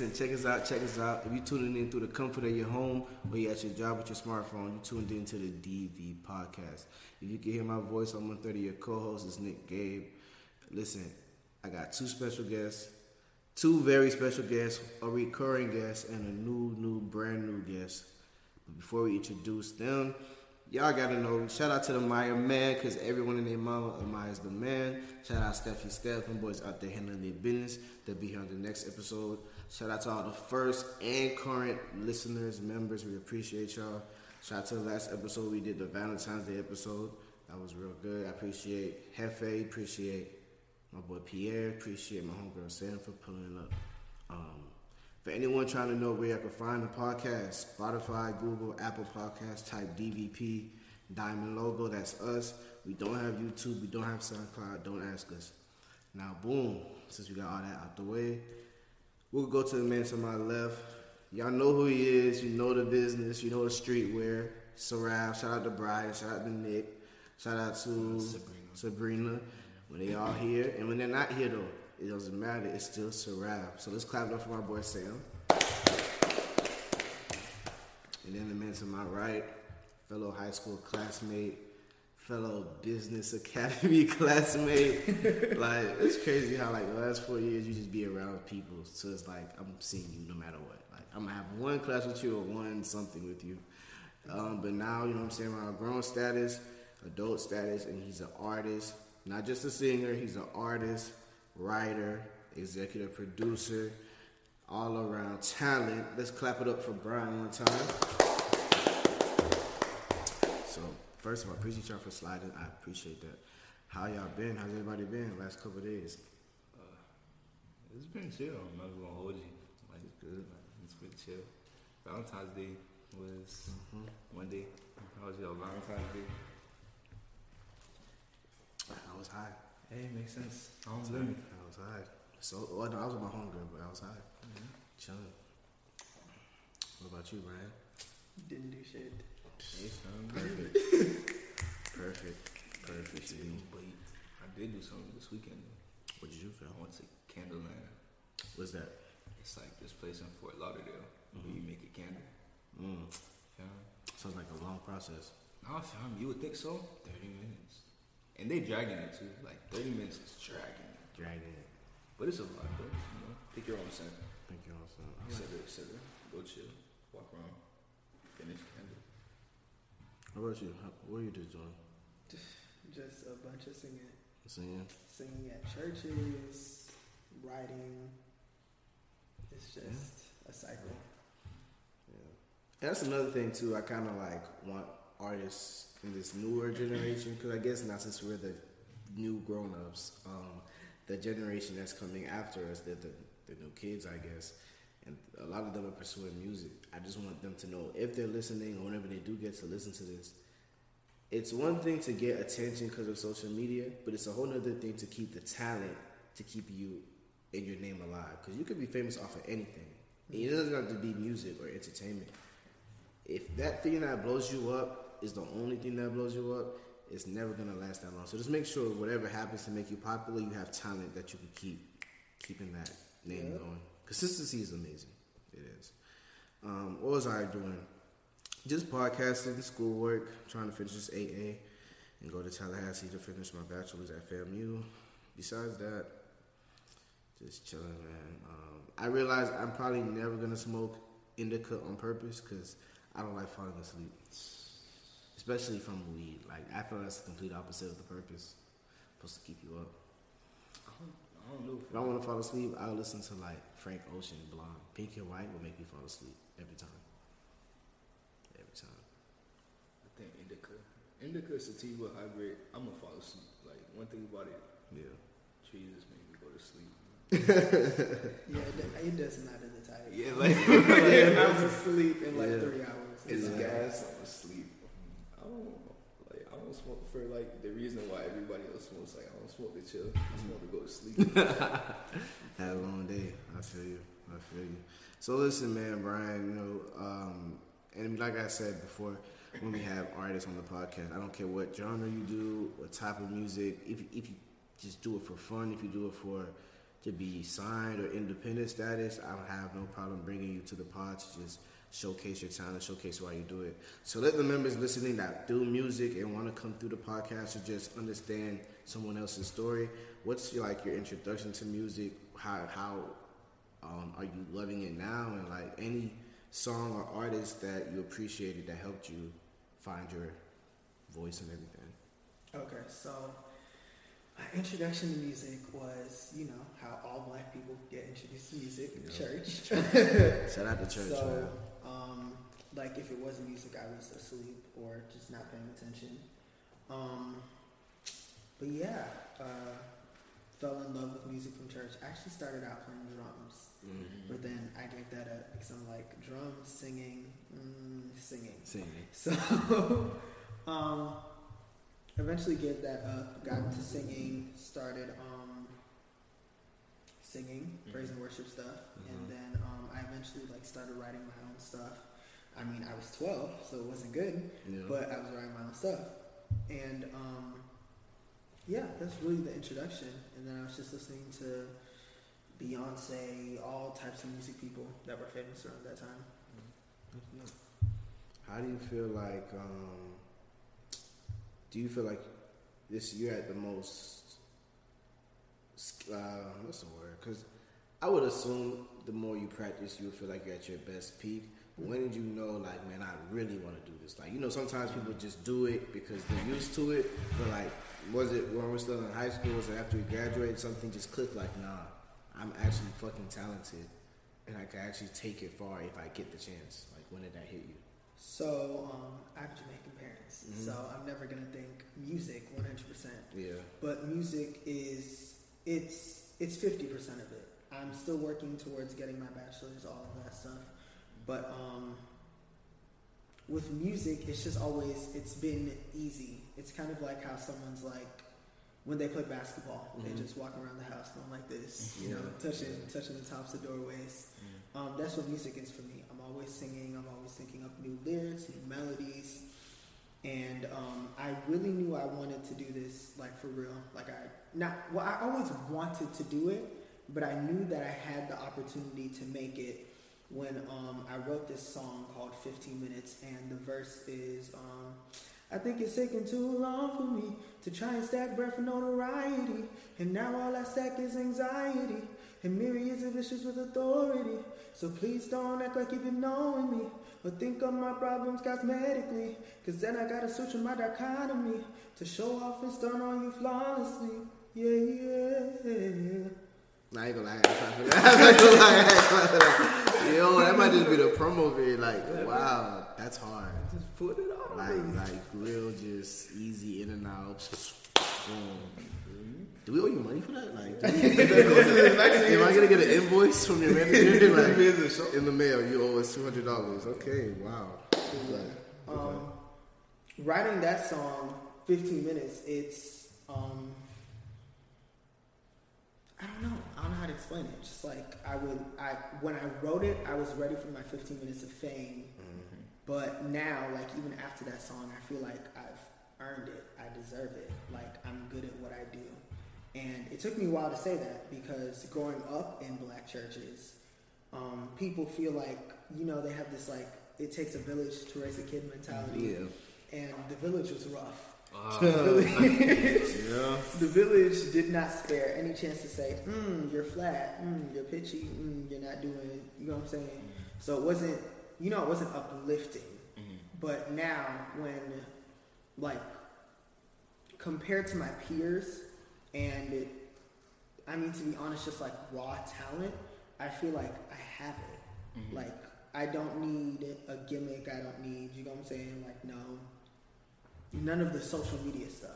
listen, check us out, check us out. If you're tuning in through the comfort of your home or you're at your job with your smartphone, you tuned into the DV podcast. If you can hear my voice, I'm one thirty. Your co-host is Nick Gabe. Listen, I got two special guests, two very special guests, a recurring guest, and a new, new, brand new guest. But before we introduce them, y'all gotta know. Shout out to the Meyer man, cause everyone in their mama admires the man. Shout out Steffi Steph, them boys out there handling their business. They'll be here on the next episode. Shout out to all the first and current listeners, members. We appreciate y'all. Shout out to the last episode we did, the Valentine's Day episode. That was real good. I appreciate Hefe, appreciate my boy Pierre, appreciate my homegirl Sam for pulling up. Um, for anyone trying to know where I can find the podcast, Spotify, Google, Apple Podcasts, type DVP, Diamond logo, that's us. We don't have YouTube, we don't have SoundCloud, don't ask us. Now, boom, since we got all that out the way, we'll go to the man to my left. Y'all know who he is, you know the business, you know the streetwear. Sarab, shout out to Brian, shout out to Nick, shout out to Sabrina. Sabrina. When they all here, and when they're not here though, it doesn't matter. It's still Sarab. So let's clap it up for my boy Sam. And then the man to my right, fellow high school classmate, fellow business academy classmate. like it's crazy how like the last four years you just be around people. So it's like I'm seeing you no matter what. Like I'm gonna have one class with you or one something with you. Um, but now you know what I'm saying around grown status, adult status, and he's an artist. Not just a singer, he's an artist, writer, executive producer, all around talent. Let's clap it up for Brian one time. So, first of all, appreciate y'all for sliding. I appreciate that. How y'all been? How's everybody been the last couple days? Uh, it's been chill. I'm not gonna hold you. Like it's good. Like, it's been chill. Valentine's Day was mm-hmm. Monday. How was your Valentine's Day? I was high. Hey, makes sense. I was high. I was high. So, well, no, I was with my homegirl, but I was high. Mm-hmm. Chilling. What about you, Brian? Didn't do shit. Perfect. Perfect. Perfect. But I did do something this weekend. What did you feel? I went to Candleland. What's that? It's like this place in Fort Lauderdale mm-hmm. where you make a candle. Mm. Yeah. Sounds like a long process. No, fam, you would think so. Thirty minutes, and they dragging it too. Like thirty minutes is dragging it. Dragging it. But it's a lot, though. You know, pick your own scent. Pick your own scent. Sit there, go chill, walk around, finish. How about you? How, what are you just doing? Just a bunch of singing. Singing. Singing at churches, writing. It's just yeah. a cycle. Yeah. that's another thing too. I kind of like want artists in this newer generation because I guess not since we're the new grown-ups, um, the generation that's coming after us, the, the the new kids, I guess and a lot of them are pursuing music. I just want them to know if they're listening or whenever they do get to listen to this, it's one thing to get attention because of social media, but it's a whole other thing to keep the talent to keep you and your name alive. Because you could be famous off of anything. And it doesn't have to be music or entertainment. If that thing that blows you up is the only thing that blows you up, it's never gonna last that long. So just make sure whatever happens to make you popular, you have talent that you can keep keeping that name yeah. going. Consistency is amazing. It is. Um, what was I doing? Just podcasting, schoolwork, trying to finish this AA and go to Tallahassee to finish my bachelor's at FAMU. Besides that, just chilling, man. Um, I realize I'm probably never gonna smoke indica on purpose because I don't like falling asleep, especially from weed. Like I feel that's the complete opposite of the purpose. Supposed to keep you up. I don't know. If I want to fall asleep, I'll listen to like Frank Ocean, Blonde. Pink and White will make me fall asleep every time. Every time. I think indica. Indica sativa hybrid. I'm gonna fall asleep. Like one thing about it. Yeah. Trees just make me go to sleep. yeah, it does not in the tired. Yeah, like yeah, I was asleep in like Yeah. three hours. it's like, gas. I'm asleep. I don't like. I don't smoke for like the reason why everybody else smokes. Like I don't smoke to chill. I smoke to go to sleep. Had a long day. I feel you. I feel you. So listen, man, Brian. You know, um, and like I said before, when we have artists on the podcast, I don't care what genre you do, what type of music. If if you just do it for fun, if you do it for to be signed or independent status, I don't have no problem bringing you to the pod to just showcase your talent, showcase why you do it. So let the members listening that do music and want to come through the podcast to just understand someone else's story. What's your, like your introduction to music? How how um, are you loving it now? And like any song or artist that you appreciated that helped you find your voice and everything. Okay, so my introduction to music was, you know, how all black people get introduced to music, Yeah. church. Shout out to church, so, man. Um, like if it wasn't music, I was asleep or just not paying attention. Um, but yeah, uh, fell in love with music from church. I actually started out playing drums, Mm. but then I gave that up because I'm like drums, singing, mm, singing. Singing. So, um, eventually gave that up. Got into singing. Started um, singing, praise and worship stuff, and Mhm. then um, I eventually like started writing my own stuff. I mean, I was 12, so it wasn't good, Yeah. but I was writing my own stuff, and um, yeah, that's really the introduction. And then I was just listening to Beyonce, all types of music people that were famous around that time. How do you feel like? Um, do you feel like this you're at the most? Uh, what's the word? Because I would assume the more you practice, you would feel like you're at your best peak. But when did you know, like, man, I really want to do this? Like, you know, sometimes people just do it because they're used to it. But like, was it when we were still in high school? Was it after we graduated? Something just clicked. Like, nah, I'm actually fucking talented, and I can actually take it far if I get the chance. Like, when did that hit you? So um, I have Jamaican parents, Mhm. so I'm never gonna think music 100. percent Yeah. But music is it's it's 50 percent of it. I'm still working towards getting my bachelor's, all of that stuff. But um, with music, it's just always it's been easy. It's kind of like how someone's like when they play basketball, Mhm. they just walk around the house going like this, you Yeah. know, touching touching the tops of doorways. Um, that's what music is for me. I'm always singing. I'm always thinking up new lyrics, new melodies, and um, I really knew I wanted to do this like for real. Like I not well, I always wanted to do it, but I knew that I had the opportunity to make it when um, I wrote this song called 15 Minutes, and the verse is. Um, I think it's taking too long for me to try and stack breath for notoriety. And now all I stack is anxiety and myriads of issues with authority. So please don't act like you've been knowing me or think of my problems cosmetically. Cause then I gotta switch with my dichotomy to show off and stun on you flawlessly. Yeah, yeah. Nah, I ain't gonna lie. I ain't clap for that. I'm not gonna lie. I ain't clap for that. Yo, that might just be the promo vid. Like, wow, that's hard. Just put it on. Like, like real, just easy in and out. Boom. Do we owe you money for that? Like, am I gonna get an invoice from your manager? Like, in the mail, you owe us two hundred dollars. Okay, wow. Um, writing that song, 15 minutes, it's, um, I don't know. I don't know how to explain it. Just like I would, I when I wrote it, I was ready for my 15 minutes of fame. But now, like even after that song, I feel like I've earned it. I deserve it. Like I'm good at what I do. And it took me a while to say that because growing up in black churches, um, people feel like you know they have this like it takes a village to raise a kid mentality, Yeah. and the village was rough. Wow. Yeah. The village did not spare any chance to say, mm, you're flat, mm, you're pitchy, mm, you're not doing it. You know what I'm saying? So it wasn't, you know, it wasn't uplifting. But now, when, like, compared to my peers, and it, I mean, to be honest, just like raw talent, I feel like I have it. Like, I don't need a gimmick. I don't need, you know what I'm saying? Like, no, none of the social media stuff.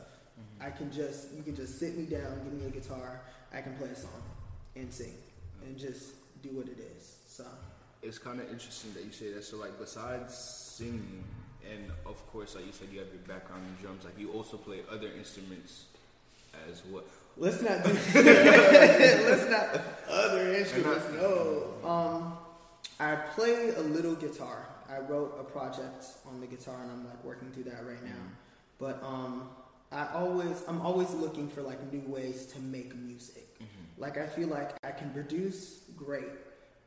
I can just, you can just sit me down, give me a guitar, I can play a song and sing and just do what it is. So, It's kind of interesting that you say that. So, like, besides singing, and of course, like you said, you have your background in drums. Like, you also play other instruments as well. let's not do, let's not other instruments. No. Um, I play a little guitar. I wrote a project on the guitar, and I'm like working through that right now. But um, I always, I'm always looking for like new ways to make music. Like I feel like I can produce great.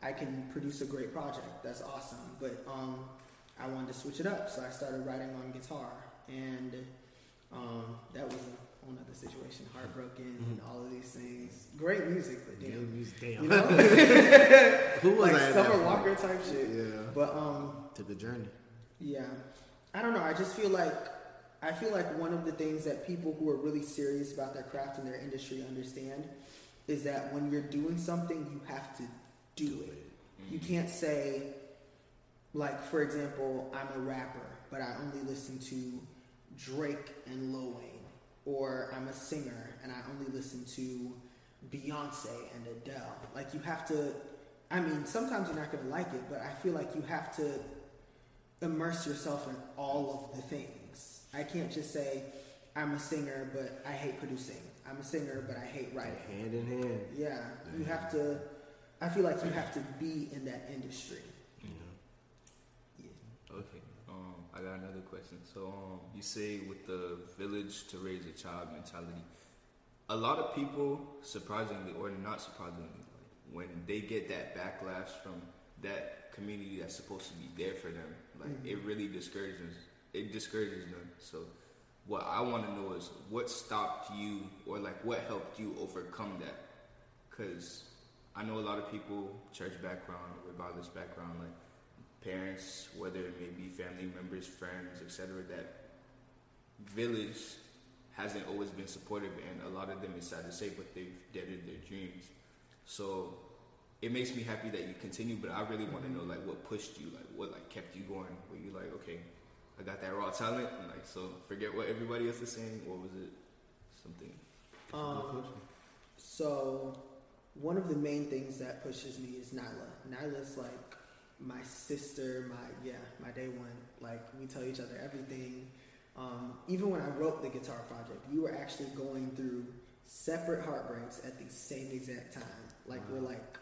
I can produce a great project. That's awesome. But um, I wanted to switch it up, so I started writing on guitar, and um, that was a whole other situation. Heartbroken and all of these things. Great music, but damn, music, damn. you know, Who was like I Summer? Walker type shit. Yeah, But um, took a journey. yeah, I don't know. I just feel like I feel like one of the things that people who are really serious about their craft and their industry understand is that when you're doing something, you have to do it. You mm-hmm. can't say, like, for example, I'm a rapper, but I only listen to Drake and Lil Wayne, or I'm a singer and I only listen to Beyonce and Adele. Like, you have to. I mean, sometimes you're not gonna like it, but I feel like you have to immerse yourself in all of the things. I can't just say I'm a singer, but I hate producing. I'm a singer, but I hate writing. Hand in hand. Yeah, you have to. I feel like you have to be in that industry. Yeah. Okay. Um, I got another question. So, um, you say with the village to raise a child mentality, a lot of people, surprisingly or not surprisingly, like, when they get that backlash from that community that's supposed to be there for them, like Mhm. it really discourages. It discourages them. So, what I want to know is what stopped you, or like what helped you overcome that? Because I know a lot of people, church background, regardless background, like parents, whether it may be family members, friends, etc., that village hasn't always been supportive, and a lot of them, it's sad to say, but they've deaded their dreams. So it makes me happy that you continue, but I really want to know like what pushed you, like what like kept you going. Were you like, okay, I got that raw talent, and like so forget what everybody else is saying, What was it something? Um, so one of the main things that pushes me is Nyla. Nyla's like my sister, my yeah, my day one. Like we tell each other everything. Um, even when I wrote the guitar project, you were actually going through separate heartbreaks at the same exact time. Like we're like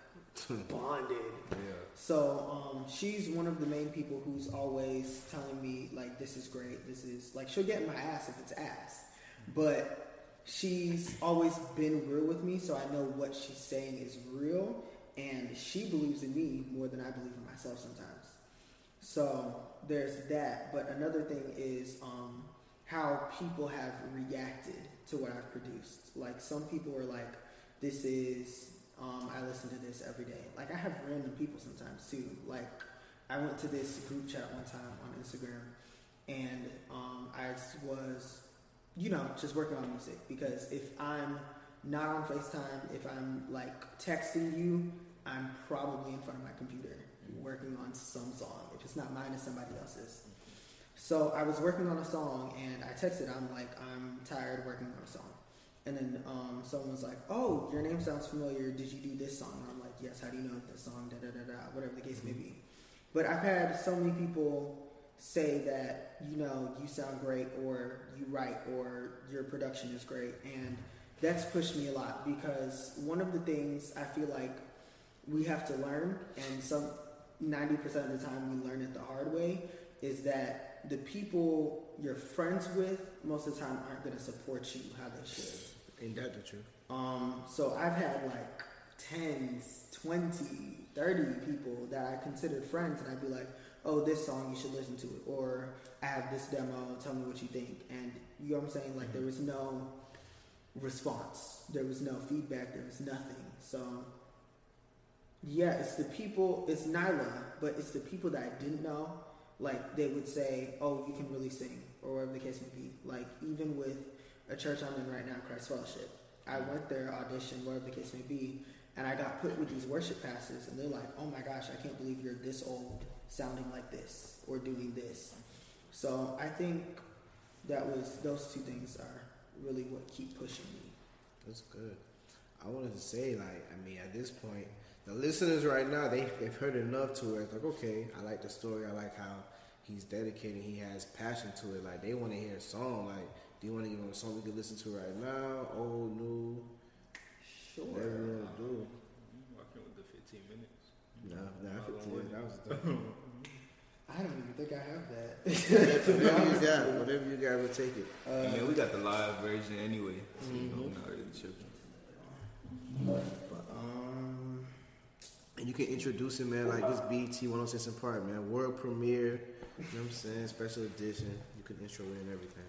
bonded. Yeah. So um, she's one of the main people who's always telling me like this is great. This is like she'll get in my ass if it's ass, but she's always been real with me, so I know what she's saying is real, and she believes in me more than I believe in myself sometimes. So there's that. But another thing is um, how people have reacted to what I've produced. Like some people are like, "This is." Um, I listen to this every day. Like I have random people sometimes too. Like I went to this group chat one time on Instagram, and um, I was, you know, just working on music because if I'm not on FaceTime, if I'm like texting you, I'm probably in front of my computer working on some song. If it's not mine, it's somebody else's. So I was working on a song and I texted. I'm like, I'm tired working on a song. And then um, was like, "Oh, your name sounds familiar. Did you do this song?" And I'm like, "Yes. How do you know this song?" Da da da da. Whatever the case may be. But I've had so many people say that you know you sound great, or you write, or your production is great, and that's pushed me a lot because one of the things I feel like we have to learn, and some ninety percent of the time we learn it the hard way, is that the people you're friends with most of the time aren't going to support you how they should. Ain't that the truth? Um, so I've had like 10s, 20, 30 people that I considered friends, and I'd be like, oh, this song, you should listen to it. Or I have this demo, tell me what you think. And you know what I'm saying? Like, there was no response, there was no feedback, there was nothing. So, yeah, it's the people, it's Nyla, but it's the people that I didn't know. Like, they would say, oh, you can really sing, or whatever the case may be. Like, even with a church I'm in right now, Christ Fellowship. I went there, auditioned, whatever the case may be, and I got put with these worship pastors, and they're like, "Oh my gosh, I can't believe you're this old, sounding like this or doing this." So I think that was those two things are really what keep pushing me. That's good. I wanted to say, like, I mean, at this point, the listeners right now, they, they've heard enough to where it's like, okay, I like the story. I like how he's dedicated. He has passion to it. Like, they want to hear a song. Like, do you want to give them a song we can listen to right now? Old, new, Sure. whatever you want to do. Working with the 15 minutes. No, I feel one. that was done. I don't even think I have that. whatever you got, whatever you got, we'll take it. Uh, yeah, we got the live version anyway, so you know, Mhm. we're not really tripping. But um, And you can introduce it, man, like this BET 106 & Park, man. World premiere, you know what I'm saying? Special edition. You can intro it and everything.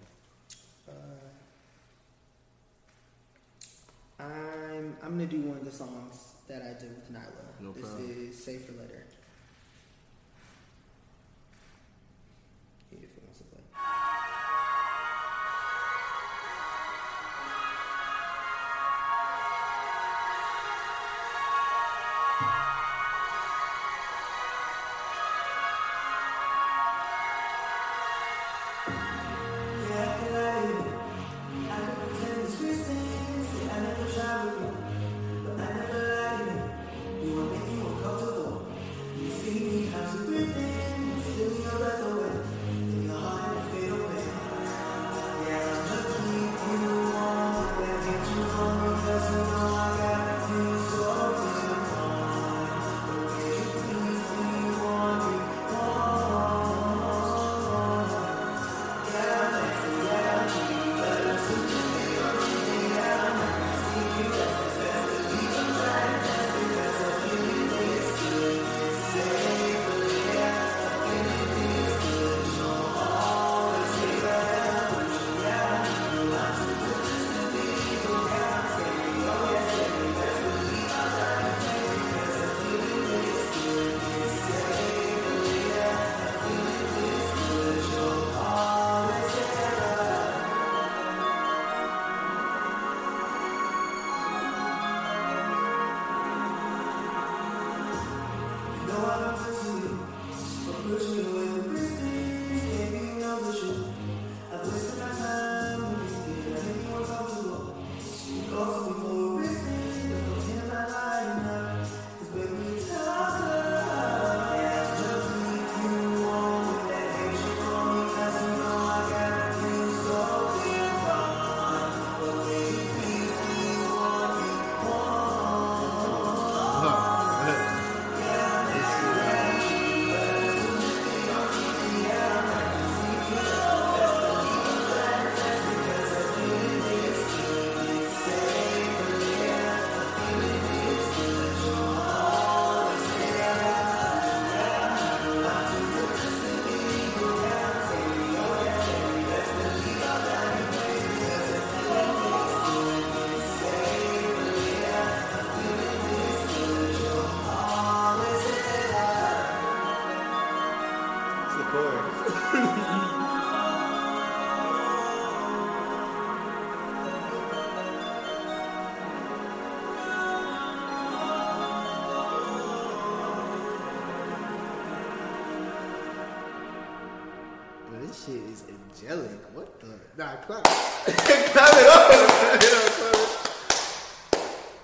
Uh, I'm I'm gonna do one of the songs that I did with Nyla. No this problem. is Save for Later. Nah, clap. clap it up. you know,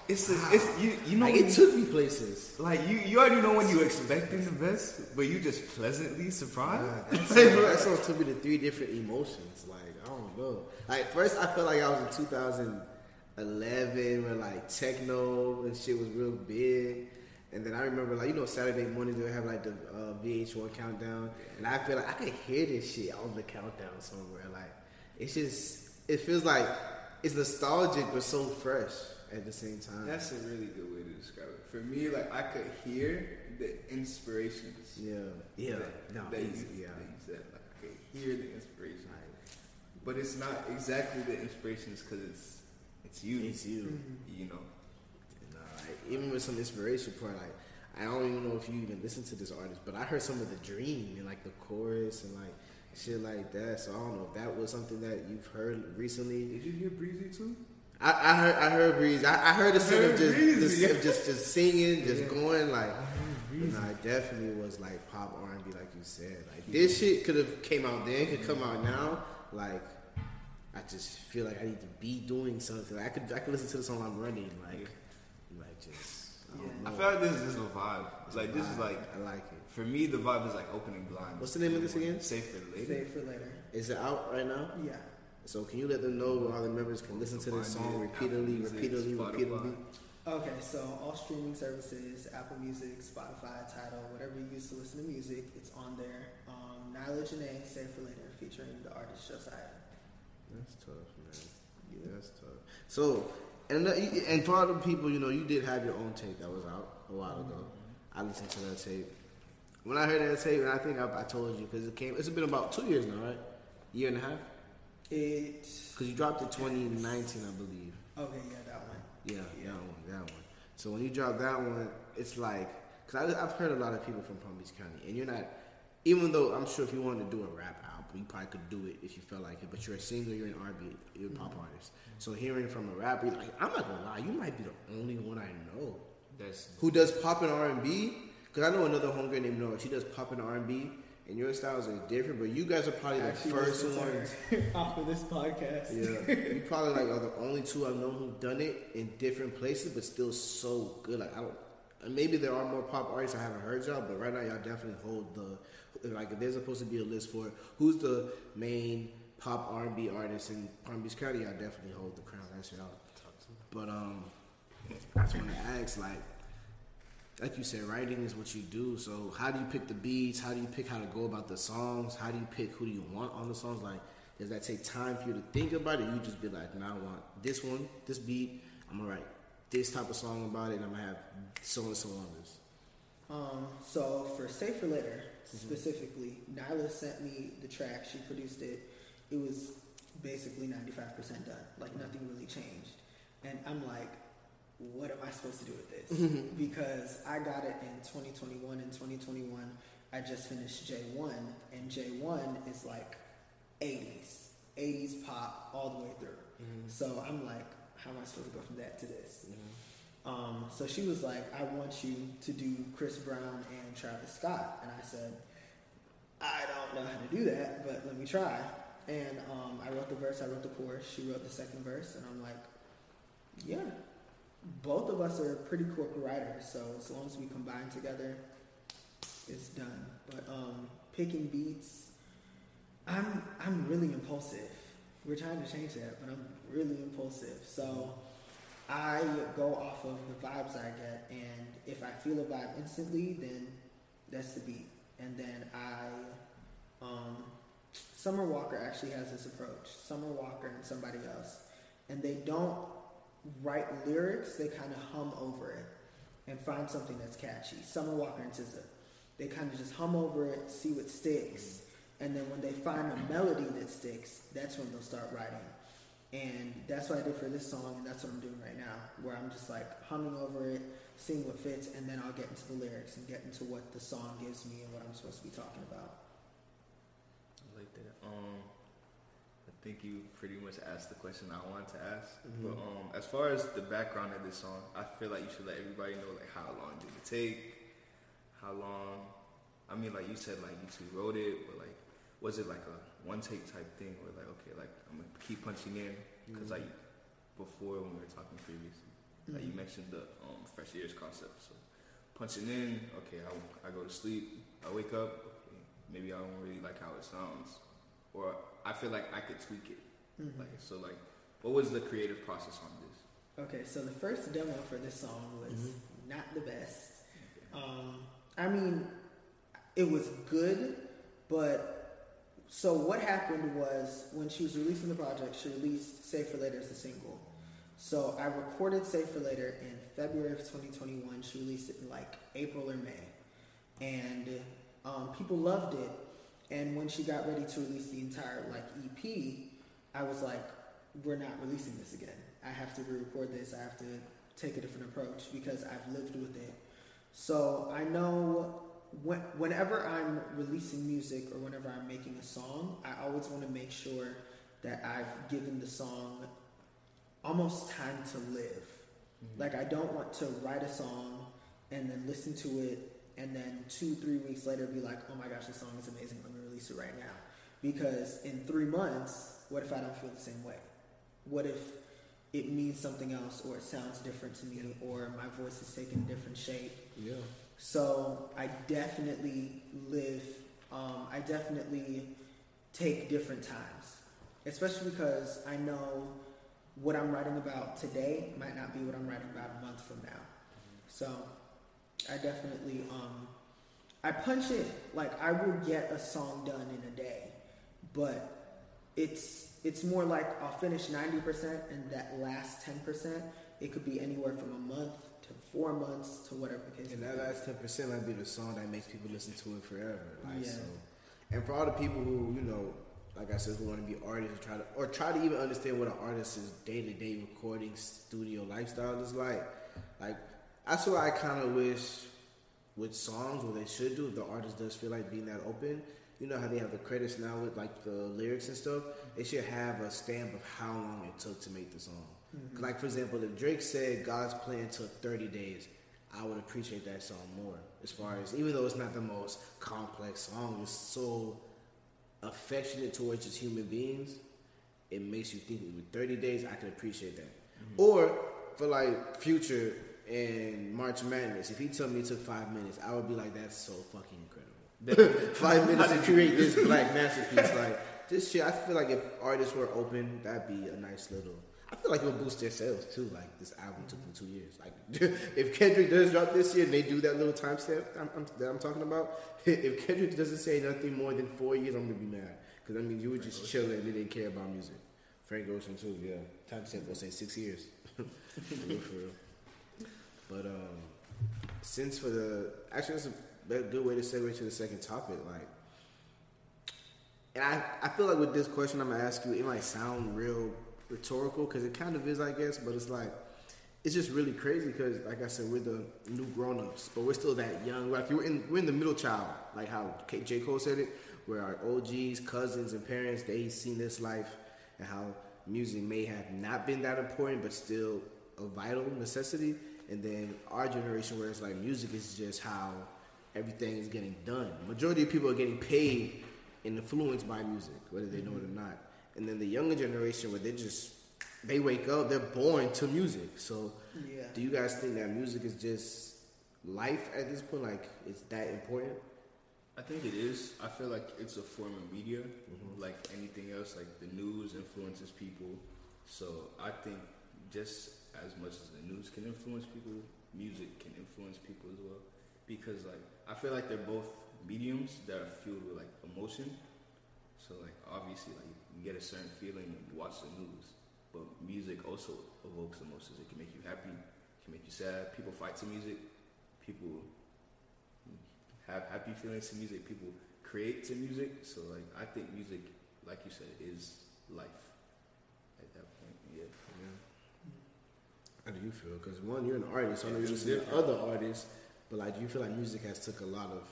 It's, a, it's you. You know, Like it you- took me places. like you. You already know when you expecting the best, but you just pleasantly surprised. That song, that song took me to three different emotions. Like I don't know. Like first, I felt like I was in 2011 when like techno and shit was real big. And then I remember like you know Saturday mornings they have like the uh, VH1 countdown, and I feel like I could hear this shit on the countdown somewhere. Like it's just it feels like it's nostalgic but so fresh at the same time. That's a really good way to describe it. For me, like I could hear the inspirations. yeah, yeah, that, no, that, easy, you, yeah. that you said. Like I could hear the inspiration, but it's not exactly the inspirations because it's it's you. It's you. Mm-hmm. You know. Nah, like, even with some inspiration part, like I don't even know if you even listen to this artist, but I heard some of the dream and like the chorus and like shit like that. So I don't know if that was something that you've heard recently. Did you hear Breezy too? I, I heard I heard Breeze. I, I heard the scene of heard just, just, yeah. just just singing, just Yeah. going like. Nah, it definitely was like pop R and B, like you said. Like this shit could have came out then, could come out now. Like I just feel like I need to be doing something. I could I could listen to this while I'm running. Like like just I, don't I know. feel like this is just a vibe. It's Like this is like I like it. For me, the vibe is like opening blinds. What's the name of this again? Save for later. Save for later. Is it out right now? Yeah. So can you let them know where all the members can listen to this song repeatedly, repeatedly, repeatedly? Okay, so all streaming services, Apple Music, Spotify, Tidal, whatever you use to listen to music, it's on there. Um, Nyla Janae, Save for Later, featuring the artist Josiah. That's tough, man. That's tough. So And uh, and for other people, you know, you did have your own tape that was out a while ago. I listened to that tape. When I heard that tape, and I think I, I told you because it came. It's been about two years now, right? Year and a half. It. Because you dropped it 2019, I believe. Okay, yeah, that one. Yeah, that one, that one. So when you drop that one, it's like, because I've heard a lot of people from Palm Beach County, and you're not, even though I'm sure if you wanted to do a rap album, you probably could do it if you felt like it, but you're a singer, you're an R&B, you're a pop Mm-hmm. artist. So hearing from a rapper, you're like, I'm not gonna lie, you might be the only one I know That's who does pop and R&B. Because I know another homegirl named Nora, she does pop and R&B, and your styles are different, but you guys are probably the Actually first listened to ones. off of this podcast. Yeah, you probably like are the only two I've known who've done it in different places, but still so good. Like I don't, and maybe there are more pop artists I haven't heard y'all, but right now y'all definitely hold the like. If there's supposed to be a list for who's the main pop R and B artist in Palm Beach County, y'all definitely hold the crown. That's y'all. But um, I just want to ask, like, like you said, writing is what you do. So how do you pick the beats? How do you pick how to go about the songs? How do you pick who do you want on the songs? Like, does that take time for you to think about it? You just be like, nah, I want this one, this beat. I'm gonna write this type of song about it, and I'm gonna have so and so on this. Um, so for Save for Later specifically, Nyla sent me the track. She produced it. It was basically 95% done. Like nothing really changed. And I'm like, what am I supposed to do with this? because I got it in 2021 and 2021. I just finished J1, and J1 is like 80s, 80s pop all the way through. So I'm like, how am I supposed to go from that to this? Um, so she was like, I want you to do Chris Brown and Travis Scott. And I said, I don't know how to do that, but let me try. And um, I wrote the verse, I wrote the chorus, she wrote the second verse, and I'm like, yeah, both of us are pretty quick writers, so as long as we combine together, it's done. But um, picking beats, I'm I'm really impulsive. We're trying to change that, but I'm really impulsive. So I go off of the vibes I get, and if I feel a vibe instantly, then that's the beat. And then I, um, Summer Walker actually has this approach. Summer Walker and somebody else, and they don't write lyrics; they kind of hum over it and find something that's catchy. Summer Walker and SZA, they kind of just hum over it, see what sticks, and then when they find a melody that sticks, that's when they'll start writing. And that's what I did for this song, and that's what I'm doing right now, where I'm just like humming over it, seeing what fits, and then I'll get into the lyrics and get into what the song gives me and what I'm supposed to be talking about. I like that. Um, think you pretty much asked the question I wanted to ask. But um, as far as the background of this song, I feel like you should let everybody know like how long did it take, how long. I mean, like you said, like you two wrote it, but like, was it like a one take type thing, or like okay, like I'm gonna keep punching in because like before when we were talking previously, like you mentioned the um, fresh ears concept. So punching in, okay, I, I go to sleep, I wake up, okay, maybe I don't really like how it sounds, or I feel like I could tweak it. Mhm. Like so, like what was the creative process on this? Okay, so the first demo for this song was Mhm. not the best. Um, I mean, it was good, but so what happened was when she was releasing the project, she released "Save for Later" as a single. So I recorded "Save for Later" in February of 2021. She released it in like April or May, and um, people loved it. And when she got ready to release the entire like EP, I was like, "We're not releasing this again. I have to re-record this. I have to take a different approach because I've lived with it." So I know when, whenever I'm releasing music or whenever I'm making a song, I always want to make sure that I've given the song almost time to live. Mm-hmm. Like I don't want to write a song and then listen to it and then two, three weeks later be like, oh my gosh, this song is amazing. Let me release it right now. Because in three months, what if I don't feel the same way? What if it means something else or it sounds different to me or my voice is taking a different shape? Yeah. So I definitely live, um, I definitely take different times, especially because I know what I'm writing about today might not be what I'm writing about a month from now. So I definitely, um, I punch in. Like I will get a song done in a day, but it's it's more like I'll finish ninety percent, and that last ten percent, it could be anywhere from a month to four months to whatever case. And that last ten percent might be the song that makes people listen to it forever. Like Yeah. so, and for all the people who you know, like I said, who want to be artists or try to or try to even understand what an artist's day to day recording studio lifestyle is like. Like that's what I kind of wish with songs, what they should do if the artist does feel like being that open. You know how they have the credits now with like the lyrics and stuff. They should have a stamp of how long it took to make the song. 'Cause, Like for example, if Drake said God's plan took 30 days, I would appreciate that song more. As far as even though it's not the most complex song, it's so affectionate towards just human beings. It makes you think with 30 days, I can appreciate that. Mm-hmm. Or for like Future and March Madness, if he told me it took five minutes, I would be like, that's so fucking incredible. five minutes to create this black masterpiece. Like this shit, I feel like if artists were open, that'd be a nice little. I feel like it would boost their sales too. Like this album took them two years. Like if Kendrick does drop this year and they do that little timestamp I'm, I'm, that I'm talking about, if Kendrick doesn't say nothing more than four years, I'm gonna be mad because I mean you were just chilling and they didn't care about music. Frank Ocean too, yeah. Timestamp will say six years. for real. But um, since for the actually that's a good way to segue to the second topic. Like, and I I feel like with this question I'm gonna ask you, it might sound real rhetorical because it kind of is, I guess. But it's like it's just really crazy because, like I said, we're the new grown ups, but we're still that young. Like we're in we're in the middle child, like how J Cole said it, where our OGs, cousins, and parents they seen this life and how music may have not been that important, but still a vital necessity. And then our generation, where it's like music is just how everything is getting done. Majority of people are getting paid and influenced by music, whether they know it or mm-hmm. not. And then the younger generation, where they just they wake up, they're born to music. So, Yeah. do you guys think that music is just life at this point? Like, it's that important? I think it is. I feel like it's a form of media, mm-hmm. like anything else. Like the news influences people, so I think just as much as the news can influence people, music can influence people as well. Because like I feel like they're both mediums that are fueled with like emotion. So like obviously like you get a certain feeling when you watch the news, but music also evokes emotions. It can make you happy, it can make you sad. People fight to music. People have happy feelings to music. People create to music. So like I think music, like you said, is life. At that point, yeah. How do you feel? Because one, you're an artist. I know you It's listen to other artists, but like, do you feel like music has took a lot of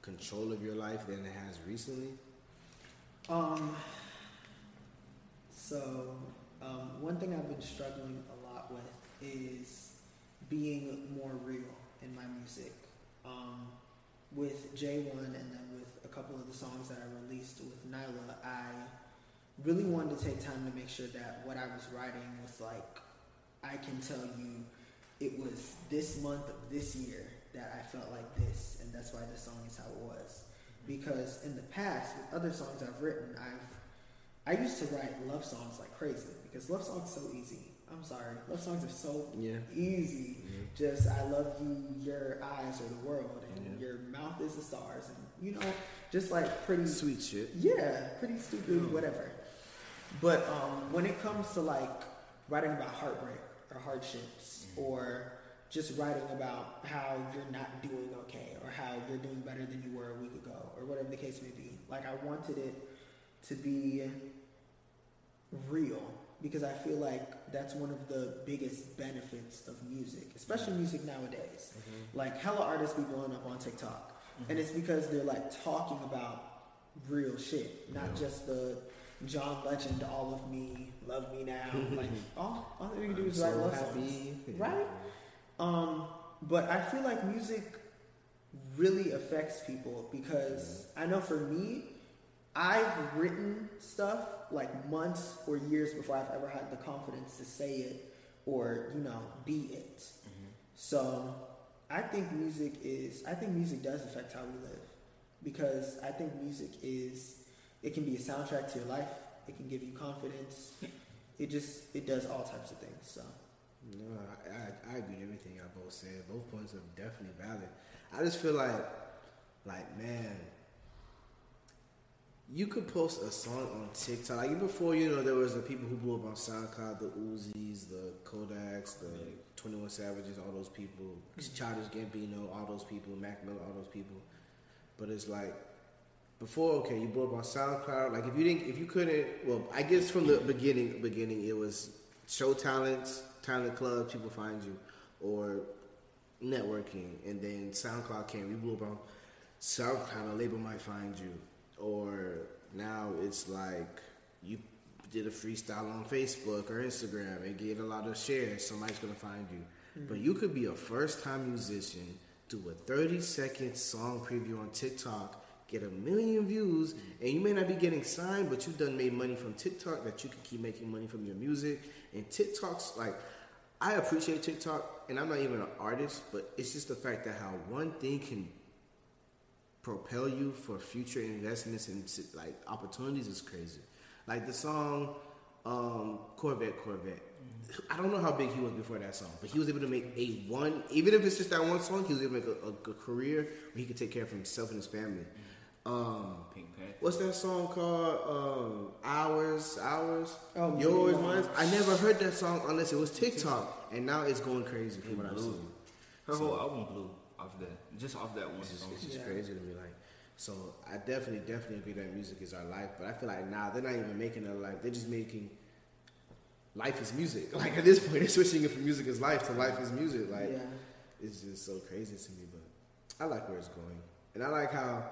control of your life than it has recently? Um. So, um, one thing I've been struggling a lot with is being more real in my music. Um, with J1 and then with a couple of the songs that I released with Nyla, I really wanted to take time to make sure that what I was writing was like, I can tell you it was this month of this year that I felt like this, and that's why the song is how it was. Because in the past, with other songs I've written, I've I used to write love songs like crazy because love songs so easy. I'm sorry, love songs are so Yeah. easy. Just I love you, your eyes are the world, and Yeah. your mouth is the stars, and you know, just like pretty Sweet shit. yeah, pretty stupid, whatever. But um, when it comes to like writing about heartbreak hardships, mm. or just writing about how you're not doing okay, or how you're doing better than you were a week ago, or whatever the case may be, like I wanted it to be real because I feel like that's one of the biggest benefits of music, especially music nowadays. Mm-hmm. Like hella artists be blowing up on TikTok, mm-hmm. and it's because they're like talking about real shit, not just the John Legend, all of me, love me now. like all, all that we can do is write love songs, right? Um, but I feel like music really affects people because I know for me, I've written stuff like months or years before I've ever had the confidence to say it or you know be it. So I think music is I think music does affect how we live because I think music is it can be a soundtrack to your life. It can give you confidence. It just it does all types of things. So No, I, I, I agree with everything y'all both said. Both points are definitely valid. I just feel like, like man, you could post a song on TikTok. Like before, you know, there was the people who blew up on SoundCloud, the Uzis, the Kodaks, the Twenty One Savages, all those people, mm-hmm. Childish Gambino, all those people, Mac Miller, all those people. But it's like before, okay, you blew up on SoundCloud. Like if you didn't, if you couldn't, well, I guess from the beginning, beginning it was show talents, talent clubs, people find you, or networking, and then SoundCloud came. You blew up on SoundCloud, a label might find you, or now it's like you did a freestyle on Facebook or Instagram and get a lot of shares. Somebody's gonna find you, mm-hmm. but you could be a first time musician, do a thirty second song preview on TikTok. Get a million views, and you may not be getting signed, but you've done made money from TikTok that you can keep making money from your music. And TikTok's like, I appreciate TikTok, and I'm not even an artist, but it's just the fact that how one thing can propel you for future investments and like opportunities is crazy. Like the song um, Corvette, Corvette. I don't know how big he was before that song, but he was able to make a one, even if it's just that one song, he was able to make a, a, a career where he could take care of himself and his family. Um, Pink Panther. what's that song called? Um, Hours, Hours. Oh, yours, mine. I never heard that song unless it was TikTok, and now it's going crazy from what I've seen. Her whole album blew off that, just off that one It's just, song. it's just Yeah. crazy to me. Like, so I definitely, definitely agree that music is our life. But I feel like now they're not even making it life. They're just making life is music. Like at this point, they're switching it from music is life to life is music. Like yeah. it's just so crazy to me. But I like where it's going, and I like how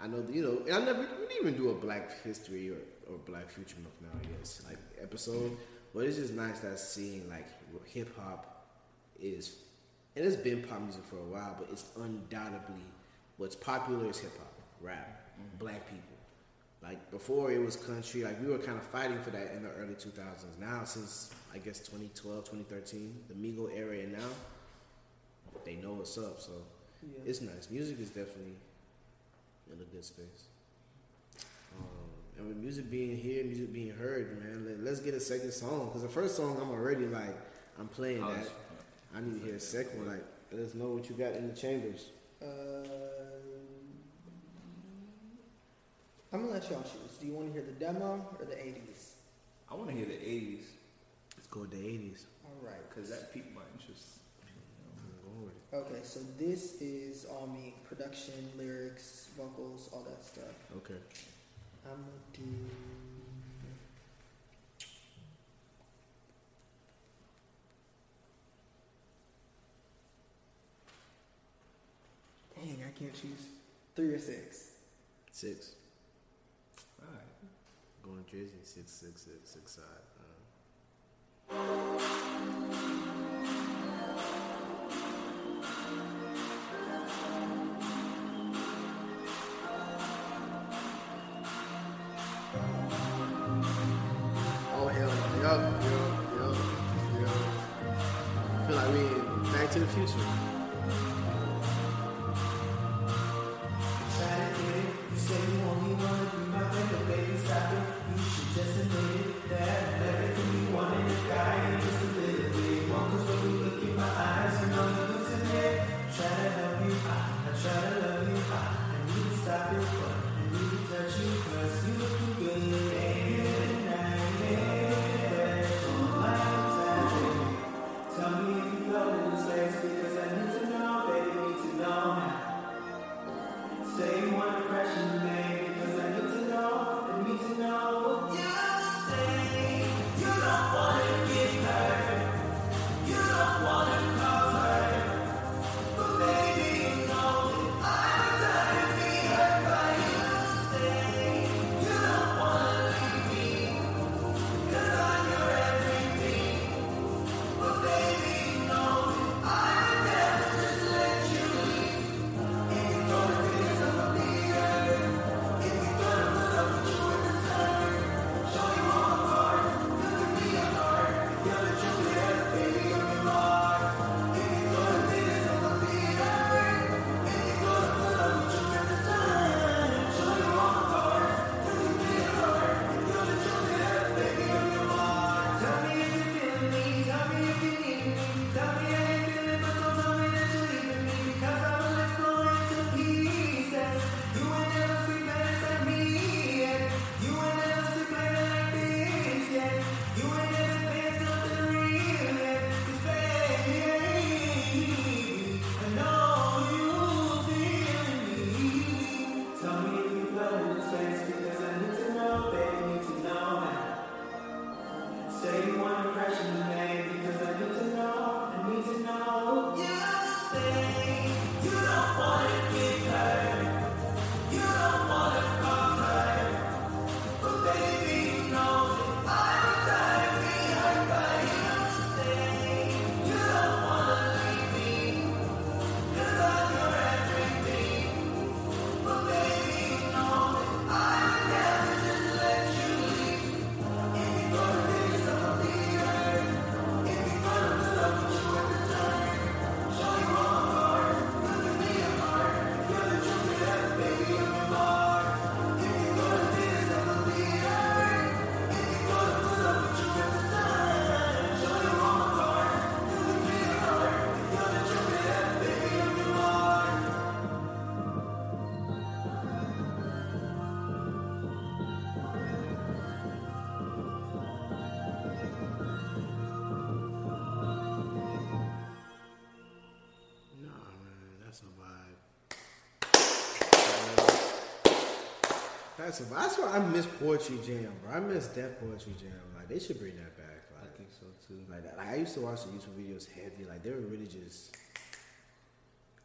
I know you know. And I never we didn't even do a Black History or, or Black Future Month now. I guess like episode, but it's just nice that seeing like hip hop is, and it's been pop music for a while, but it's undoubtedly what's popular is hip hop, rap, mm-hmm. black people. Like before it was country, like we were kind of fighting for that in the early 2000s. Now since I guess 2012, 2013, the Migo era and now they know what's up. So Yeah. it's nice. Music is definitely in a good space. Um, and with music being here, music being heard, man, let, let's get a second song. Because the first song, I'm already like, I'm playing I that. I need to hear a second one. Like, let us know what you got in the chambers. Uh, I'm gonna let y'all choose. Do you want to hear the demo or the 80s? I want to hear the '80s Let's go with the 80s. All right. because that piqued my interest. I'm going with it. Okay, so this is all me: production, lyrics, vocals, all that stuff. Okay. I'm gonna do. Dang, I can't choose three or six. Six. All right. Going Drizzy. Six, six, six, six side. Uh, Future. That's a. That's why I miss Poetry Jam, bro. I miss that Poetry Jam. Like they should bring that back. I think so too. like that. Like I used to watch the YouTube videos heavy. Like they were really just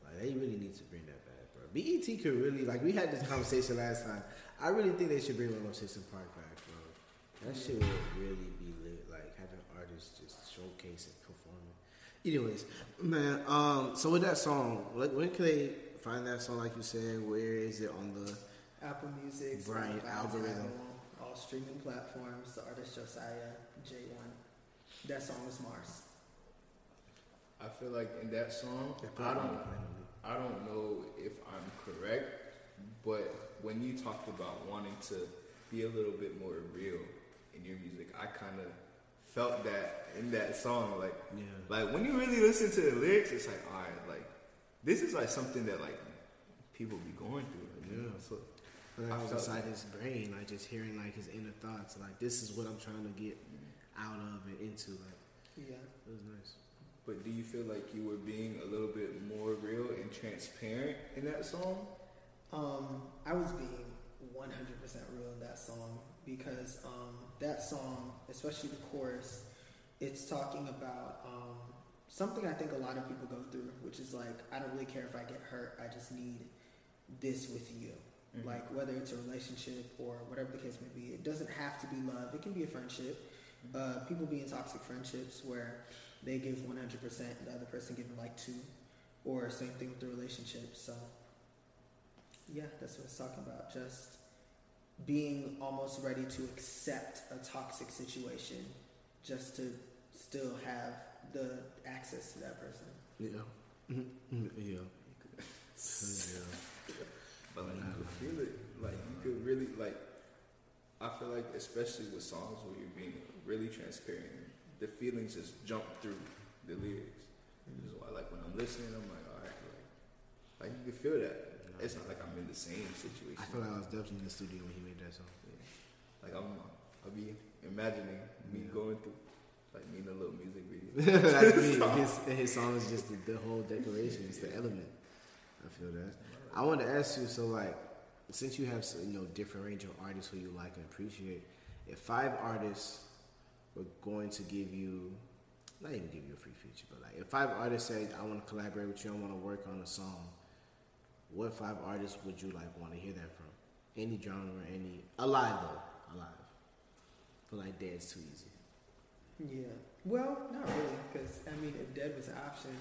like they really need to bring that back, bro. BET could really like we had this conversation last time. I really think they should bring 106 & Park back, bro. That shit would really be lit. Like having artists just showcase and performing. Anyways, man. Um. So with that song, like, when can they find that song? Like you said, where is it on the? Apple Music, Right, Spotify, algorithm. Tidal, all streaming platforms. The artist Josiah J1. That song is Mars. I feel like in that song, I don't, I don't know if I'm correct, but when you talked about wanting to be a little bit more real in your music, I kind of felt that in that song. Like, Yeah. like when you really listen to the lyrics, it's like, all right, like this is like something that like people be going through. Like, you Yeah. know, so But I I was inside his brain, like just hearing like his inner thoughts. Like this is what I'm trying to get out of and into. Like Yeah. it was nice. But do you feel like you were being a little bit more real and transparent in that song? Um, I was being 100% real in that song because um, that song, especially the chorus, it's talking about um, something I think a lot of people go through, which is like, I don't really care if I get hurt, I just need this with you. Mhm. Like, whether it's a relationship or whatever the case may be, it doesn't have to be love, it can be a friendship. Uh, people be in toxic friendships where they give 100% and the other person giving like two, or same thing with the relationship. So, yeah, that's what it's talking about. Just being almost ready to accept a toxic situation just to still have the access to that person. Yeah. Mhm. yeah. yeah. But like you could feel it. Like you could really like I feel like especially with songs where you're being really transparent, the feelings just jump through the lyrics. This is why like when I'm listening, I'm like, alright, like like you can feel that. It's not like I'm in the same situation. I feel like I was definitely in the studio when he made that song. like I'm I'll be imagining me Yeah. going through like me in a little music video. That's me. His, his song is just the, the whole decoration. It's the element. I feel that. I wanted to ask you. So, like, since you have you know different range of artists who you like and appreciate, if five artists were going to give you, not even give you a free feature, but like if five artists say, "I want to collaborate with you. I want to work on a song," what five artists would you like want to hear that from? Any genre, any alive though, alive. Feel like dead's too easy. Yeah. Well, not really, because I mean, if dead was an option,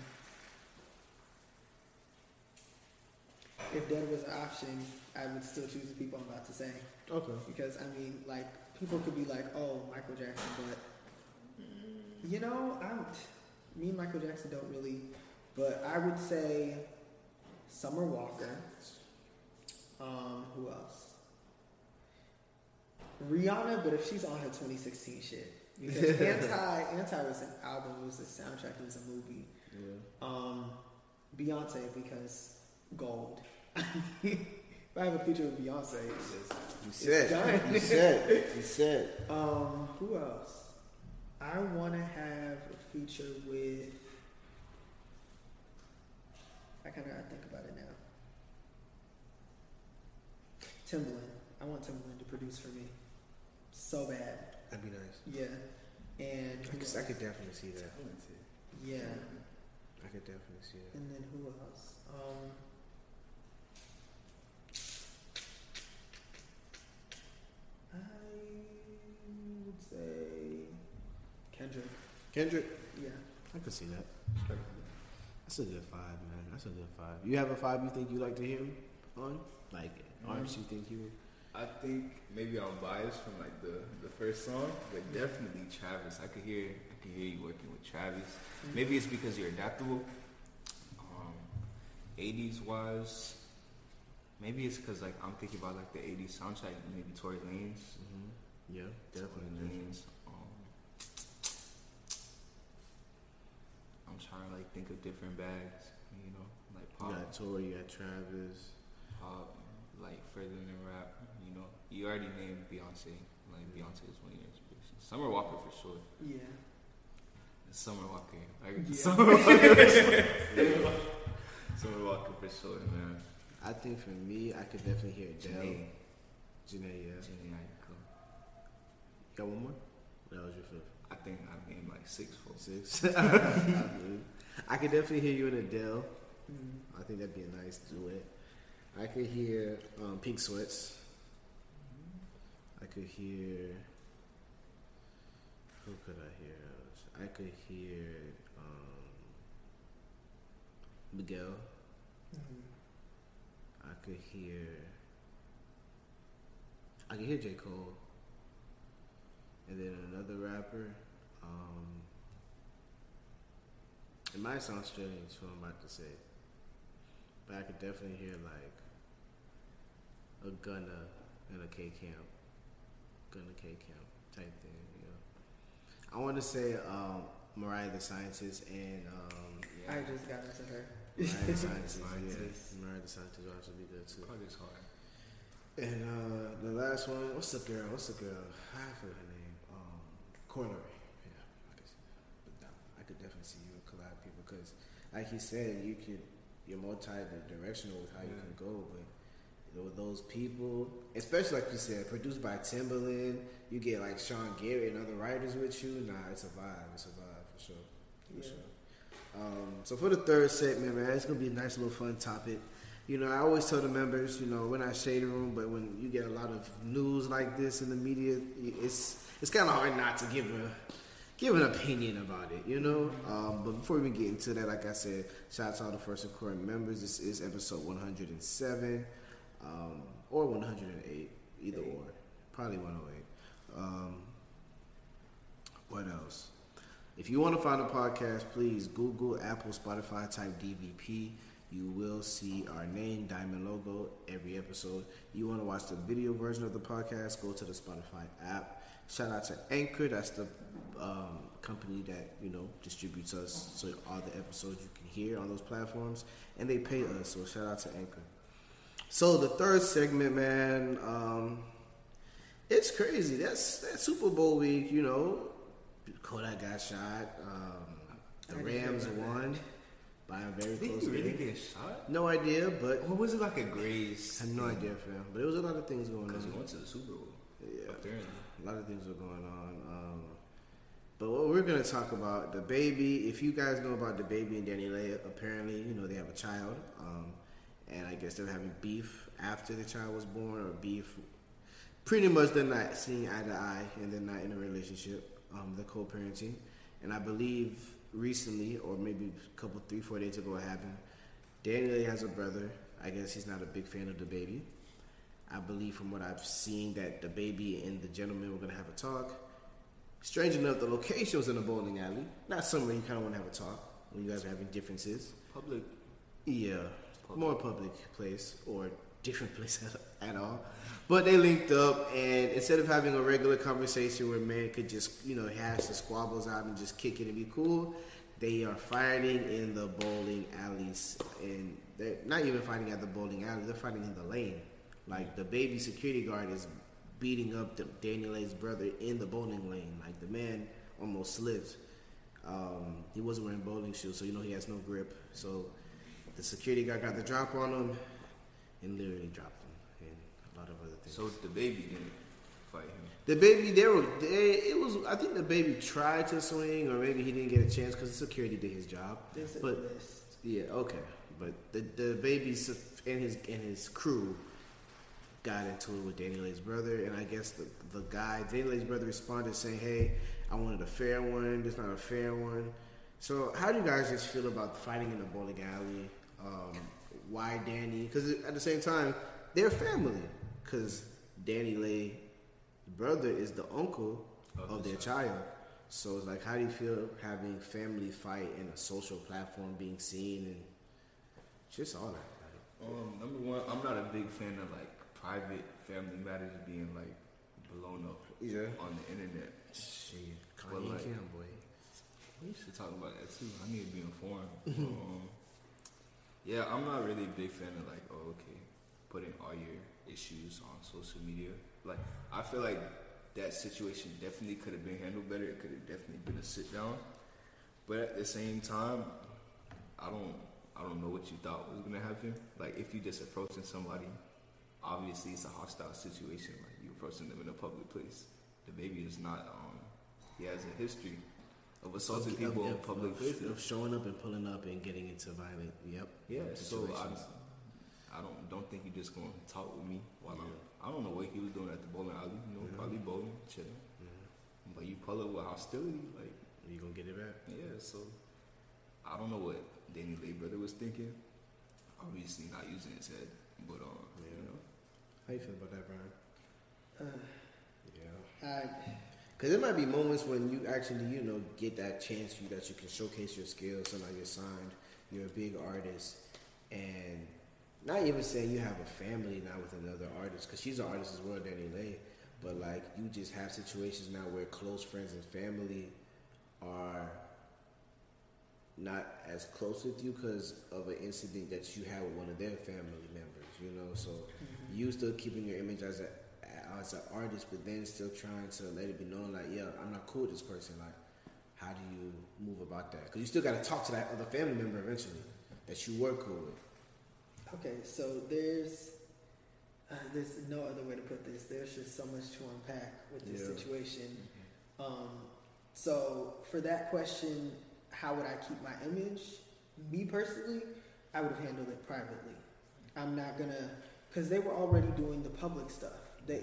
if dead was an option, I would still choose the people I'm about to say. Okay. Because I mean, like people could be like, "Oh, Michael Jackson," but you know, I'm me and Michael Jackson don't really. But I would say Summer Walker. Um, who else? Rihanna, but if she's on her 2016 shit, because Anti Anti was an album, it was a soundtrack, it was a movie. Yeah. Um, Beyonce because gold. if I have a feature with Beyonce, it's You It's said. done. You said. You said. Um, who else? I want to have a feature with. I kind of gotta think about it now. Timbaland. I want Timbaland to produce for me, so bad. That'd be nice. Yeah, and I could. I could definitely see that. Talented. yeah, I could definitely see that. and then who else? Um, Kendrick. Kendrick. Yeah. I could see that. That's a good five, man. That's a good five. You have a five you think you like to hear him on? Like artists you think you would? I think maybe I'm biased from like the, the first song, but definitely Travis. I could hear I could hear you working with Travis. Maybe it's because you're adaptable. Um, 80s wise, maybe it's because like I'm thinking about like the 80s soundtrack, maybe Tory Lanez. Mm-hmm. Yeah, Tory definitely. Lanez. I'm trying to like think of different bags, you know, like pop. You pop, got Tory, you got Travis. pop, like further than rap. You know, you already named Beyonce. Like Beyonce is one of your inspirations. Summer Walker for sure. Yeah. Summer Walker. Like, Yeah. Summer Walker. Summer Walker for sure, man. I think for me, I could definitely hear Adele. Jhené. Jhené, yeah. Jhené Aiko. You got one more? That was your fifth. I think I'm in like six folks. Six. I could definitely hear you in Adele. Mm. I think that'd be a nice duet. I could hear um, Pink Sweats. I could hear. Who could I hear? else? I could hear um, Miguel. Mhm. I could hear. I could hear J Cole. And then another rapper. Um, it might sound strange what I'm about to say, but I could definitely hear like a Gunna and a K Camp, Gunna K Camp type thing. You know, I want to say um, Mariah the Scientist and um, I just got into her. Mariah the Scientist. Scientist. yeah, Mariah the Scientist will also be good too. Call this hard. And uh, the last one, what's the girl? What's the girl? I forget her name. Corlery. Yeah, I could, but no, I could definitely see you collab people because, like you said, you could you're multi-directional with how you can go, but you know, with those people, especially like you said, produced by Timbaland, you get like Sean Garrett and other writers with you. Nah, it's a vibe. It's a vibe for sure. For Yeah. sure. Um, so for the third segment, man, it's gonna be a nice little fun topic. You know, I always tell the members, you know, we're not shade room, but when you get a lot of news like this in the media, it's it's kind of hard not to give a give an opinion about it, you know. Um, but before we get into that, like I said, shout out to all the first recording members. This is episode 107 um, or 108, either or, probably 108. Um, what else? If you want to find a podcast, please Google, Apple, Spotify, type DVP. You will see our name, Diamond logo, every episode. You want to watch the video version of the podcast, go to the Spotify app. Shout out to Anchor, that's the um, company that you know distributes us, so all the episodes you can hear on those platforms, and they pay us. So shout out to Anchor. So the third segment, man, um, it's crazy. That's that Super Bowl week, you know. Kodak got shot. Um, the I didn't hear Rams about that. won by a very Did close he really game. get shot? No idea, but What was it like a graze? I have no idea, fam. But there was a lot of things going on. Because he went to the Super Bowl. Yeah, Apparently. A lot of things are going on. Um, but what we're gonna talk about DaBaby. If you guys know about DaBaby and DaniLeigh, apparently you know they have a child, um, and I guess they're having beef after the child was born, or beef. Pretty much, they're not seeing eye to eye, and they're not in a relationship. Um, they're co-parenting, and I believe recently, or maybe a couple, three, four days ago, it happened. DaniLeigh has a brother. I guess he's not a big fan of the baby. I believe from what I've seen that DaBaby and the gentleman were gonna have a talk. Strange enough, the location was in a bowling alley. Not somewhere you kind of want to have a talk when you guys are having differences. Public. Yeah, Public. more public place or different place at, at all. But they linked up, and instead of having a regular conversation where men could just, you know, hash the squabbles out and just kick it and be cool, they are fighting in the bowling alleys, and they're not even fighting at the bowling alley; they're fighting in the lane. Like DaBaby security guard is beating up the DaniLeigh's brother in the bowling lane. Like the man almost slipped. Um, he wasn't wearing bowling shoes, so you know he has no grip. So the security guard got the drop on him and literally dropped him, and a lot of other things. So DaBaby didn't fight him. DaBaby, they were, they, it was. I think DaBaby tried to swing, or maybe he didn't get a chance because the security did his job. This But- list. Yeah, okay, but the DaBaby and his and his crew got into it with DaniLeigh's brother, and I guess the the guy DaniLeigh's brother responded saying, "Hey, I wanted a fair one. This not a fair one." So, how do you guys just feel about fighting in the bowling alley? Um, why Danny? Because at the same time, they're family. Because DaniLeigh, brother, is the uncle Of of the their child. So it's like, how do you feel having family fight in a social platform, being seen, and just all that? Like, Um, number one, I'm not a big fan of like private family matters being like blown up yeah. on the internet. Shit, Well, Kanye like- Cam, boy. We should talk about that too. I need to be informed. um, yeah, I'm not really a big fan of like, oh, okay, putting all your issues on social media. Like, I feel like that situation definitely could have been handled better. It could have definitely been a sit down. But at the same time, I don't, I I don't know what you thought was gonna happen. Like if you just approaching somebody, obviously it's a hostile situation. Like you're approaching them in a public place. DaBaby is not. Um, he has a history of assaulting people in public of, places. of showing up and pulling up and getting into violent. Yep. Yeah, so I. I don't don't think you just gonna talk with me while Yeah. I'm. I don't know what he was doing at the bowling alley. You know, Yeah. probably bowling, chilling. Mhm. But you pull up with hostility, like You gonna get it back? yeah. So I don't know what DaniLeigh brother was thinking. Obviously not using his head, but um, Yeah. you know, How you feel about that, Brian? Uh, Yeah. I, Because there might be moments when you actually, you know, get that chance you that you can showcase your skills. So now you're signed, you're a big artist, and not even saying you have a family now with another artist, because she's an artist as well, DaniLeigh. But like you just have situations now where close friends and family are not as close with you because of an incident that you had with one of their family members. You know, so you still keeping your image as a as an artist, but then still trying to let it be known, like, yeah, I'm not cool with this person. Like, how do you move about that? Because you still got to talk to that other family member eventually that you were cool with. okay, so there's uh, there's no other way to put this. There's just so much to unpack with this Yeah. situation. Um, so for that question, how would I keep my image? Me personally, I would have handled it privately. I'm not gonna, because they were already doing the public stuff. They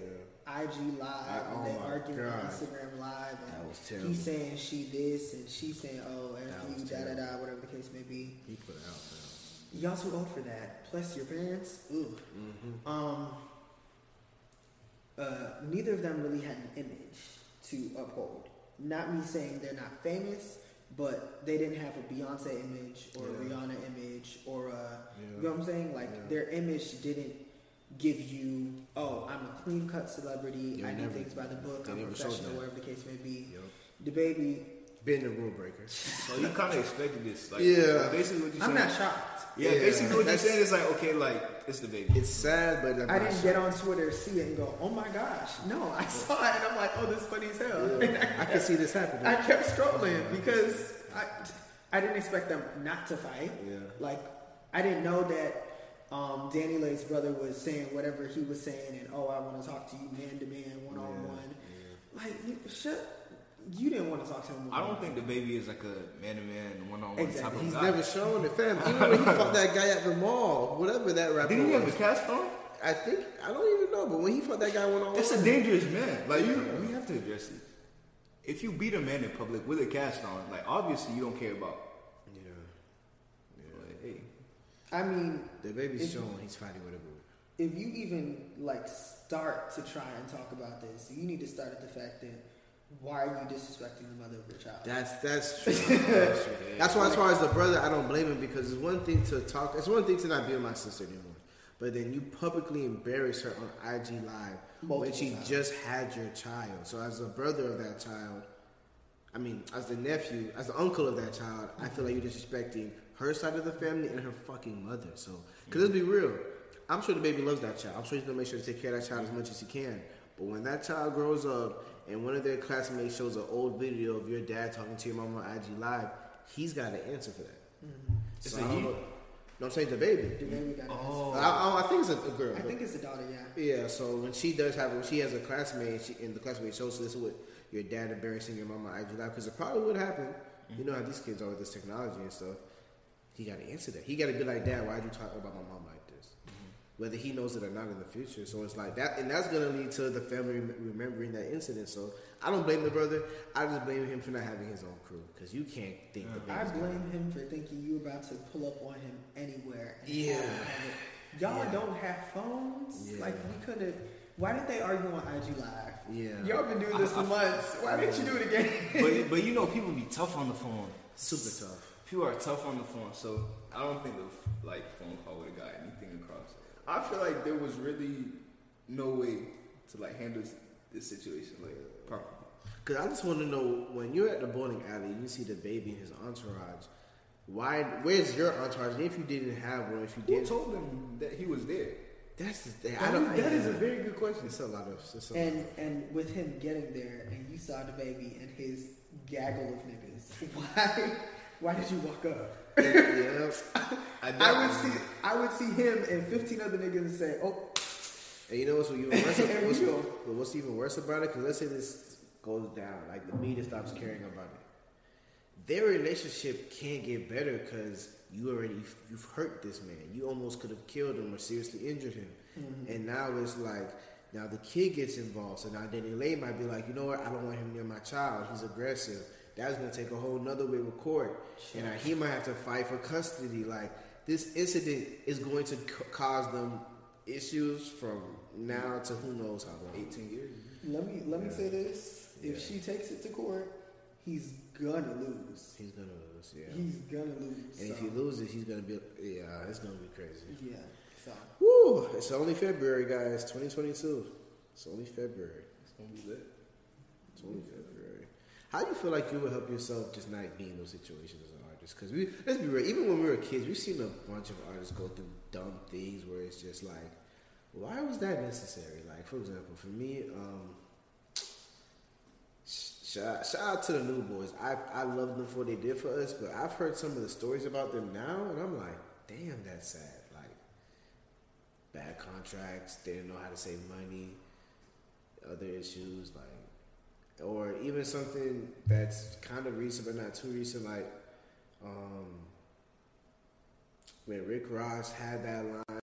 IG live I- and they oh arguing on. Instagram live That and was terrible. he's saying she this and she's saying oh F you da da da whatever the case may be. He put it out, Y'all too old for that. Plus your parents. Ooh. Mm-hmm. Um. Uh, neither of them really had an image to uphold. Not me saying they're not famous, but they didn't have a Beyonce image or a Rihanna image or a. Yeah. You know what I'm saying? Like Yeah. their image didn't give you, oh, I'm a clean cut celebrity. Yeah, I do things by the book. I'm professional, that. whatever the case may be. Yep. DaBaby, Been a rule breaker. so you kind of expected this, like Yeah. Basically, what you I'm not shocked. Yeah, yeah. basically what you're saying is like, okay, like it's DaBaby. It's sad, but I'm I not didn't shocked. get on Twitter, see it, and go, "Oh my gosh!" No, I saw it, and I'm like, "Oh, this is funny as hell." Yeah. I can see this happening. I kept scrolling because I, I didn't expect them not to fight. Yeah. Like, I didn't know that um, DaniLeigh's brother was saying whatever he was saying, and oh, I want to talk to you man to man, one on one. Like, you, shut. You didn't want to talk to him. I don't think DaBaby is like a man to man, one on one type Exactly. of He's guy. never shown the family. Even when he fought that guy at the mall, whatever that rapper Didn't he have was. the cast on? I think I don't even know, but when he fought that guy one on one, That's a dangerous man. Like you, we have to address it. If you beat a man in public with a cast on, like obviously you don't care about. yeah, Like, hey, I mean, DaBaby's showing he's fighting with a group. if you even like start to try and talk about this, you need to start at the fact that why are you disrespecting the mother of your child? That's that's true. that's, true. that's why, as far as the brother, I don't blame him because it's one thing to talk. It's one thing to not be with my sister anymore, but then you publicly embarrass her on IG Live when she times. just had your child. So as a brother of that child, I mean, as the nephew, as the uncle of that child, I feel like you're disrespecting her side of the family and her fucking mother. So, because let's be real, I'm sure DaBaby loves that child. I'm sure he's gonna make sure to take care of that child as much as he can. But when that child grows up and one of their classmates shows an old video of your dad talking to your mom on IG Live, he's got to answer for that. Mm-hmm. It's So a I don't know. No, I'm saying DaBaby. The baby got Oh. I, I, I think it's a, a girl. I think it's a daughter, yeah. Yeah, so when she does have, when she has a classmate, she, and the classmate shows this with your dad embarrassing your mom on IG Live, because it probably would happen. You know how these kids are with this technology and stuff. He got to answer that. He got to be like, Dad, why'd you talk about my mom like this? Mm-hmm. Whether he knows it or not in the future. So it's like that, and that's gonna lead to the family remembering that incident. So I don't blame the brother. I just blame him for not having his own crew, because you can't think the I baby's gonna- blame him for thinking you were about to pull up on him anywhere. And Yeah. him it. Y'all Yeah. don't have phones. Yeah. Like we could have. Why did they argue on IG Live? Yeah. Y'all been doing this for months. Why didn't you do it again? but but you know people be tough on the phone. Super tough. People are tough on the phone, so I don't think the like phone call would have got anything across. I feel like there was really no way to like handle this situation like properly. Cause I just want to know when you're at the bowling alley and you see DaBaby and his entourage. Why? Where's your entourage? If you didn't have one, if you did, Who did, told them that he was there? that's the thing. I don't. is- that is yeah. a very good question. It's a lot of. It's a And and with him getting there, and you saw DaBaby and his gaggle of niggas. Why? Why did you walk up? yeah. I I would see I would see him and 15 other niggas and say, "Oh, And you know what's even worse? And what's, what's even worse about it? Because let's say this goes down, like the media stops caring about it. Their relationship can't get better because you already you've hurt this man. You almost could have killed him or seriously injured him. Mm-hmm. And now it's like now the kid gets involved. So now DaniLeigh might be like, you know what? I don't want him near my child. He's aggressive. That's gonna take a whole nother way with court, and he might have to fight for custody. Like this incident is going to c- cause them issues from now to who knows how long. 18 years. let me let me say this: if Yeah. she takes it to court, he's gonna lose. He's gonna lose, yeah. He's gonna lose. and if he loses, he's gonna be yeah, it's gonna be crazy. yeah. So Woo! It's only February, guys. 2022. It's only February. It's gonna be lit. It's only February. How do you feel like you would help yourself just not be in those situations as an artist? Because we let's be real. Even when we were kids, we've seen a bunch of artists go through dumb things where it's just like, why was that necessary? Like for example, for me, um, shout, shout out to the new boys. I I love them for what they did for us, but I've heard some of the stories about them now, and I'm like, damn, that's sad. Like bad contracts, they didn't know how to save money, other issues like or even something that's kind of recent but not too recent, like um, when Rick Ross had that line